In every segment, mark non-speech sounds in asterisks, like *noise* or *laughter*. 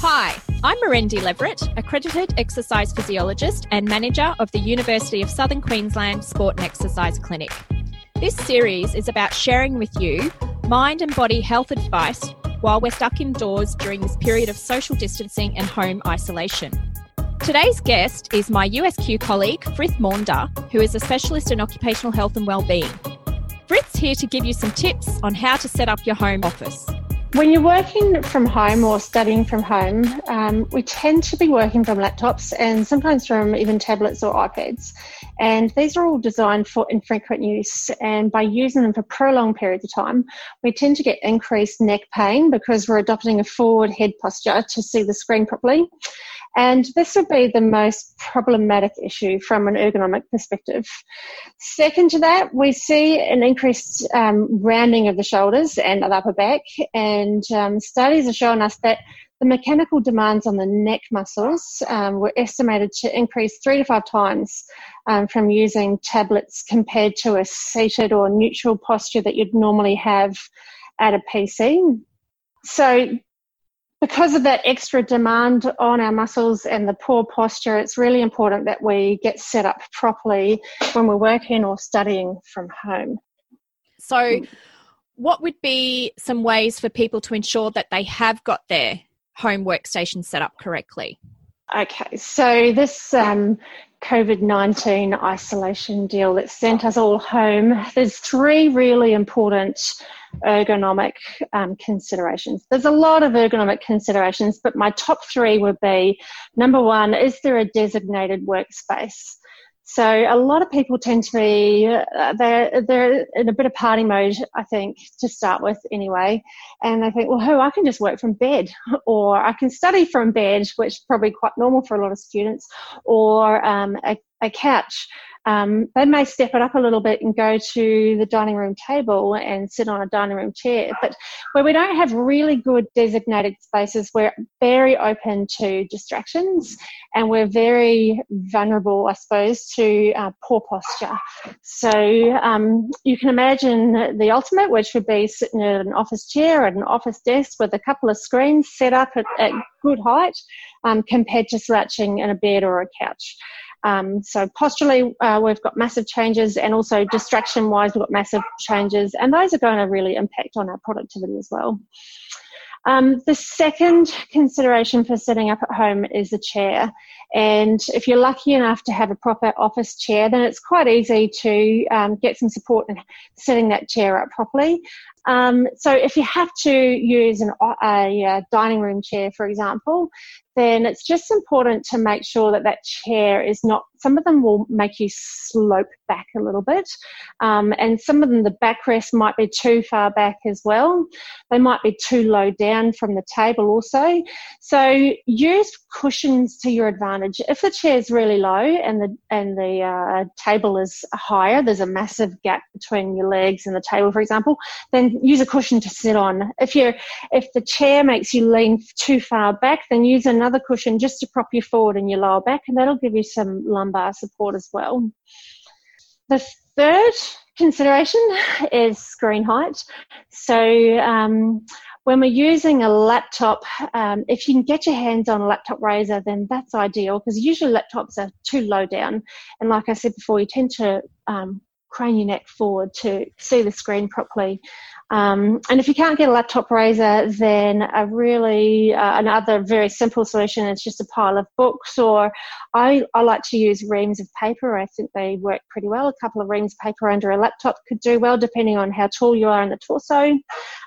Hi, I'm Marendi Leverett, accredited exercise physiologist and manager of the University of Southern Queensland Sport and Exercise Clinic. This series is about sharing with you mind and body health advice while we're stuck indoors during this period of social distancing and home isolation. Today's guest is my USQ colleague, Frith Maunder, who is a specialist in occupational health and wellbeing. Frith's here to give you some tips on how to set up your home office. When you're working from home or studying from home, um, we tend to be working from laptops and sometimes from even tablets or iPads. And these are all designed for infrequent use. And by using them for prolonged periods of time, we tend to get increased neck pain because we're adopting a forward head posture to see the screen properly. And this would be the most problematic issue from an ergonomic perspective. Second to that, we see an increased um, rounding of the shoulders and the upper back. And um, studies are showing us that the mechanical demands on the neck muscles um, were estimated to increase three to five times um, from using tablets compared to a seated or neutral posture that you'd normally have at a PC. So because of that extra demand on our muscles and the poor posture, it's really important that we get set up properly when we're working or studying from home. So, what would be some ways for people to ensure that they have got their home workstation set up correctly? Okay, so this um, COVID 19 isolation deal that sent us all home, there's three really important ergonomic um, considerations. There's a lot of ergonomic considerations, but my top three would be number one, is there a designated workspace? So a lot of people tend to be uh, they're they're in a bit of party mode, I think, to start with anyway, and they think, well, who I can just work from bed, *laughs* or I can study from bed, which is probably quite normal for a lot of students, or um, a, a couch um, they may step it up a little bit and go to the dining room table and sit on a dining room chair. But where we don't have really good designated spaces, we're very open to distractions and we're very vulnerable, I suppose, to uh, poor posture. So um, you can imagine the ultimate, which would be sitting at an office chair at an office desk with a couple of screens set up at, at good height um, compared to slouching in a bed or a couch. Um, so posturally, uh, we've got massive changes, and also distraction-wise, we've got massive changes, and those are going to really impact on our productivity as well. Um, the second consideration for setting up at home is the chair. And if you're lucky enough to have a proper office chair, then it's quite easy to um, get some support in setting that chair up properly. Um, so if you have to use an, a, a, dining room chair, for example, then it's just important to make sure that that chair is not, some of them will make you slope back a little bit. Um, and some of them, the backrest might be too far back as well. They might be too low down from the table also. So use cushions to your advantage. If the chair is really low and the, and the uh, table is higher, there's a massive gap between your legs and the table, for example, then use a cushion to sit on. If you're, if the chair makes you lean too far back, then use another cushion just to prop you forward in your lower back, and that'll give you some lumbar support as well. The third consideration is screen height. So, um, when we're using a laptop, um, if you can get your hands on a laptop raiser, then that's ideal because usually laptops are too low down. And like I said before, you tend to um, crane your neck forward to see the screen properly. Um, and if you can't get a laptop raiser, then a really uh, another very simple solution is just a pile of books. Or I, I like to use reams of paper. I think they work pretty well. A couple of reams of paper under a laptop could do well, depending on how tall you are in the torso.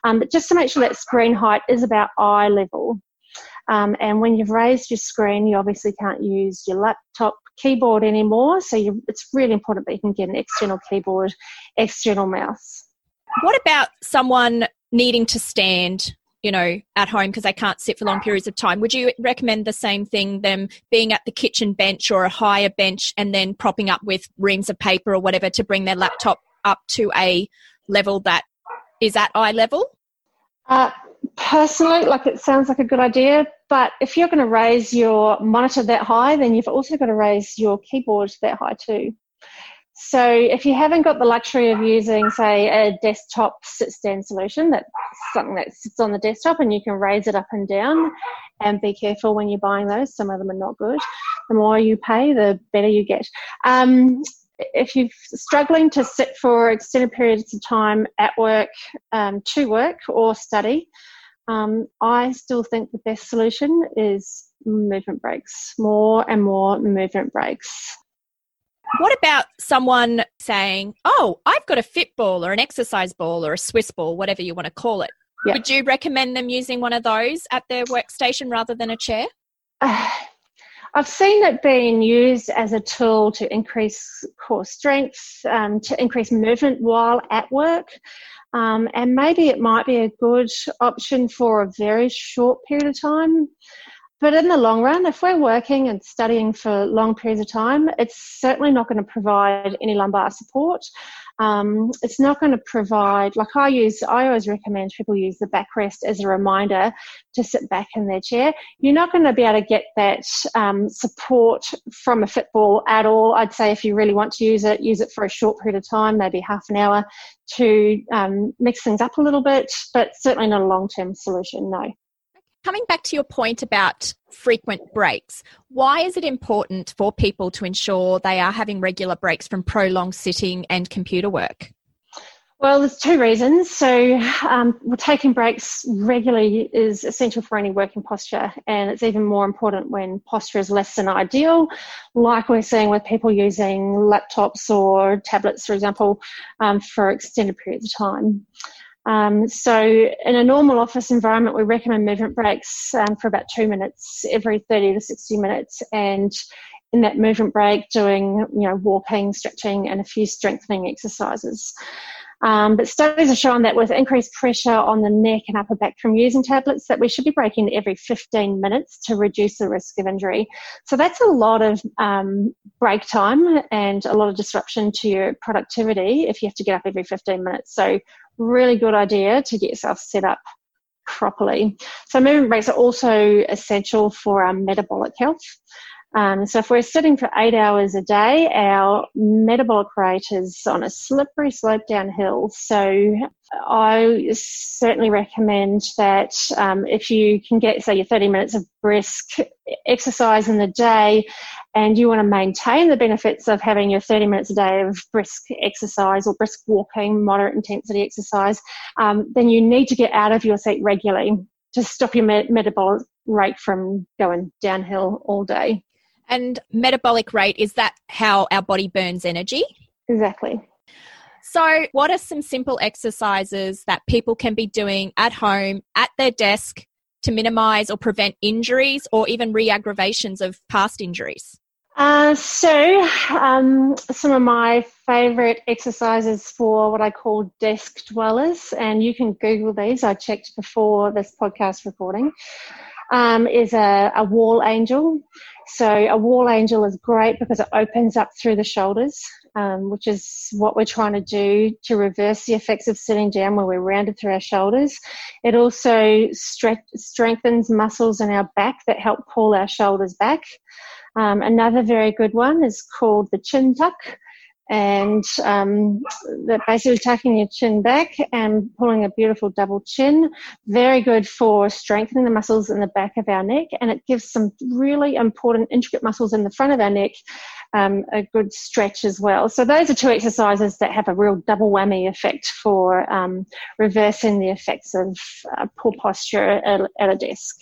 Um, but just to make sure that screen height is about eye level. Um, and when you've raised your screen, you obviously can't use your laptop keyboard anymore. So you, it's really important that you can get an external keyboard, external mouse. What about someone needing to stand, you know, at home because they can't sit for long periods of time? Would you recommend the same thing, them being at the kitchen bench or a higher bench and then propping up with reams of paper or whatever to bring their laptop up to a level that is at eye level? Uh, personally, like it sounds like a good idea, but if you're going to raise your monitor that high, then you've also got to raise your keyboard that high too. So if you haven't got the luxury of using, say, a desktop sit stand solution, that's something that sits on the desktop and you can raise it up and down, and be careful when you're buying those. Some of them are not good. The more you pay, the better you get. Um, if you're struggling to sit for extended periods of time at work, um, to work or study, um, I still think the best solution is movement breaks, more and more movement breaks. What about someone saying, Oh, I've got a fit ball or an exercise ball or a Swiss ball, whatever you want to call it? Yep. Would you recommend them using one of those at their workstation rather than a chair? Uh, *sighs* I've seen it being used as a tool to increase core strength, um, to increase movement while at work. Um, and maybe it might be a good option for a very short period of time. But in the long run, if we're working and studying for long periods of time, it's certainly not going to provide any lumbar support. Um, it's not going to provide, like I use, I always recommend people use the backrest as a reminder to sit back in their chair. You're not going to be able to get that um, support from a football at all. I'd say if you really want to use it, use it for a short period of time, maybe half an hour to um, mix things up a little bit, but certainly not a long term solution, no. Coming back to your point about frequent breaks, why is it important for people to ensure they are having regular breaks from prolonged sitting and computer work? Well, there's two reasons. So, um, taking breaks regularly is essential for any working posture, and it's even more important when posture is less than ideal, like we're seeing with people using laptops or tablets, for example, um, for extended periods of time. Um, so, in a normal office environment, we recommend movement breaks um, for about two minutes every 30 to 60 minutes. And in that movement break, doing you know walking, stretching, and a few strengthening exercises. Um, but studies have shown that with increased pressure on the neck and upper back from using tablets, that we should be breaking every 15 minutes to reduce the risk of injury. So that's a lot of um, break time and a lot of disruption to your productivity if you have to get up every 15 minutes. So really good idea to get yourself set up properly. So movement breaks are also essential for our metabolic health. Um, so if we're sitting for eight hours a day, our metabolic rate is on a slippery slope downhill. So I certainly recommend that um, if you can get, say, your 30 minutes of brisk exercise in the day and you want to maintain the benefits of having your 30 minutes a day of brisk exercise or brisk walking, moderate intensity exercise, um, then you need to get out of your seat regularly to stop your metabolic rate from going downhill all day. And metabolic rate, is that how our body burns energy? Exactly. So, what are some simple exercises that people can be doing at home, at their desk, to minimize or prevent injuries or even re aggravations of past injuries? Uh, so, um, some of my favorite exercises for what I call desk dwellers, and you can Google these, I checked before this podcast recording, um, is a, a wall angel. So a wall angel is great because it opens up through the shoulders, um, which is what we're trying to do to reverse the effects of sitting down where we're rounded through our shoulders. It also stre- strengthens muscles in our back that help pull our shoulders back. Um, another very good one is called the chin tuck and um, basically tucking your chin back and pulling a beautiful double chin. Very good for strengthening the muscles in the back of our neck, and it gives some really important, intricate muscles in the front of our neck um, a good stretch as well. So those are two exercises that have a real double whammy effect for um, reversing the effects of uh, poor posture at, at a desk.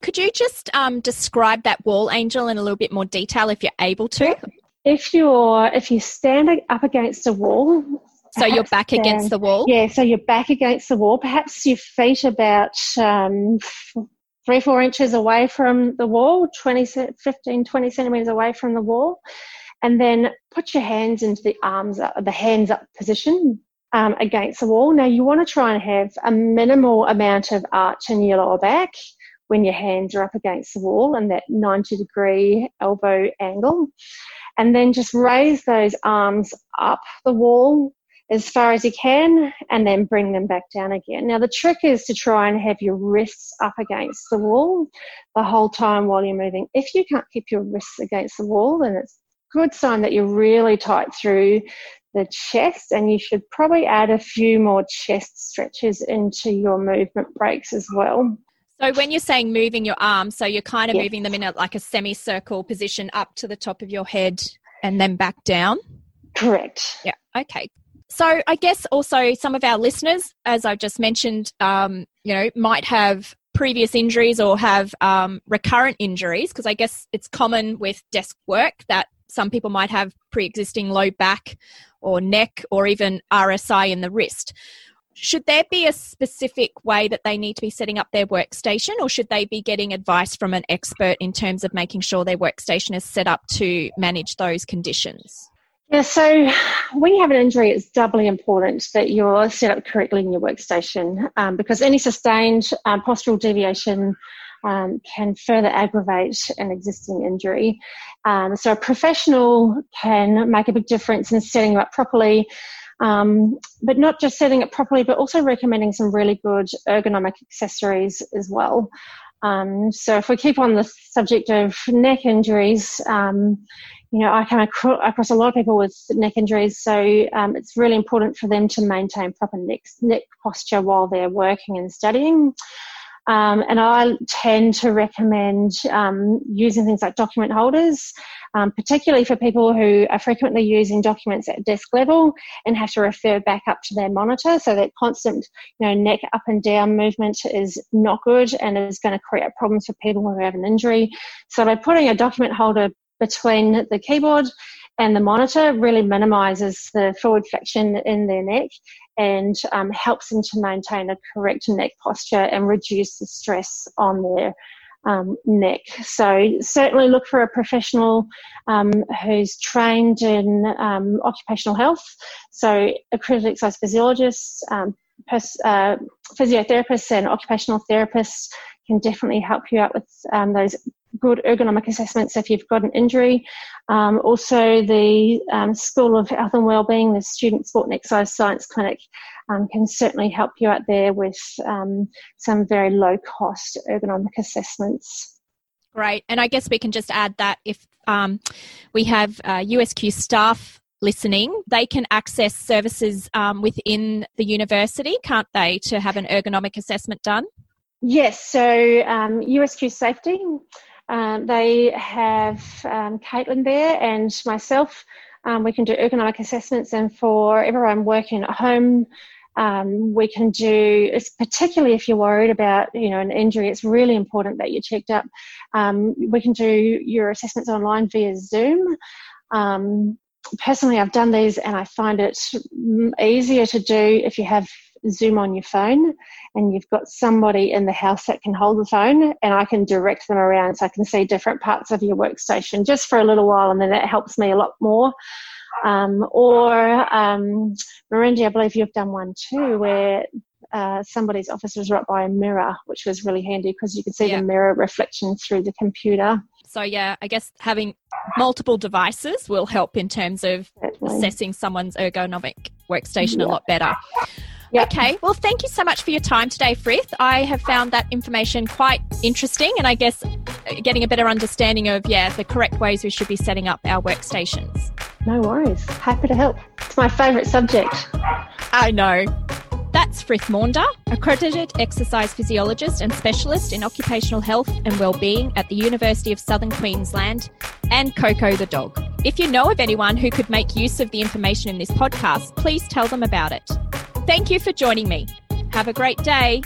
Could you just um, describe that wall angel in a little bit more detail if you're able to? If you're if you stand up against a wall so you're back stand, against the wall? Yeah so you're back against the wall. Perhaps your feet about um, three four inches away from the wall 20 15 20 centimeters away from the wall. And then put your hands into the arms up, the hands up position um, against the wall. Now you want to try and have a minimal amount of arch in your lower back when your hands are up against the wall and that 90 degree elbow angle and then just raise those arms up the wall as far as you can and then bring them back down again. Now, the trick is to try and have your wrists up against the wall the whole time while you're moving. If you can't keep your wrists against the wall, then it's a good sign that you're really tight through the chest and you should probably add a few more chest stretches into your movement breaks as well. So when you're saying moving your arms, so you're kind of yes. moving them in a, like a semicircle position up to the top of your head and then back down? Correct. Yeah. Okay. So I guess also some of our listeners, as I just mentioned, um, you know, might have previous injuries or have um, recurrent injuries because I guess it's common with desk work that some people might have pre-existing low back or neck or even RSI in the wrist. Should there be a specific way that they need to be setting up their workstation, or should they be getting advice from an expert in terms of making sure their workstation is set up to manage those conditions? Yeah, so when you have an injury, it's doubly important that you're set up correctly in your workstation um, because any sustained um, postural deviation um, can further aggravate an existing injury. Um, so a professional can make a big difference in setting you up properly, um, but not just setting it properly, but also recommending some really good ergonomic accessories as well. Um, so if we keep on the subject of neck injuries, um, you know, I come across a lot of people with neck injuries, so um, it's really important for them to maintain proper neck, neck posture while they're working and studying. Um, and I tend to recommend um, using things like document holders, um, particularly for people who are frequently using documents at desk level and have to refer back up to their monitor. So that constant, you know, neck up and down movement is not good and is going to create problems for people who have an injury. So by putting a document holder between the keyboard and the monitor really minimizes the forward flexion in their neck and um, helps them to maintain a correct neck posture and reduce the stress on their um, neck. So certainly look for a professional um, who's trained in um, occupational health. So accredited exercise physiologists, pers- uh, physiotherapists and occupational therapists can definitely help you out with um, those good ergonomic assessments if you've got an injury. Um, also, the um, School of Health and Wellbeing, the Student Sport and Exercise Science Clinic, um, can certainly help you out there with um, some very low cost ergonomic assessments. Great. And I guess we can just add that if um, we have uh, USQ staff listening, they can access services um, within the university, can't they, to have an ergonomic assessment done? Yes, so um, USQ Safety um, they have um, Caitlin there and myself. Um, we can do ergonomic assessments, and for everyone working at home, um, we can do. Particularly if you're worried about you know an injury. It's really important that you're checked up. Um, we can do your assessments online via Zoom. Um, personally, I've done these, and I find it easier to do if you have Zoom on your phone and you've got somebody in the house that can hold the phone and I can direct them around so I can see different parts of your workstation just for a little while and then that helps me a lot more. Um, or um, I believe you've done one too where uh, somebody's office was right by a mirror, which was really handy because you could see yeah. the mirror reflection through the computer. So, yeah, I guess having multiple devices will help in terms of Certainly. assessing someone's ergonomic workstation yeah. a lot better. Yep. Okay, well, thank you so much for your time today, Frith. I have found that information quite interesting, and I guess uh, getting a better understanding of, yeah, the correct ways we should be setting up our workstations. No worries. Happy to help. It's my favourite subject. I know. That's Frith Maunder, accredited exercise physiologist and specialist in occupational health and well-being at the University of Southern Queensland, and Coco the dog. If you know of anyone who could make use of the information in this podcast, please tell them about it. Thank you for joining me. Have a great day.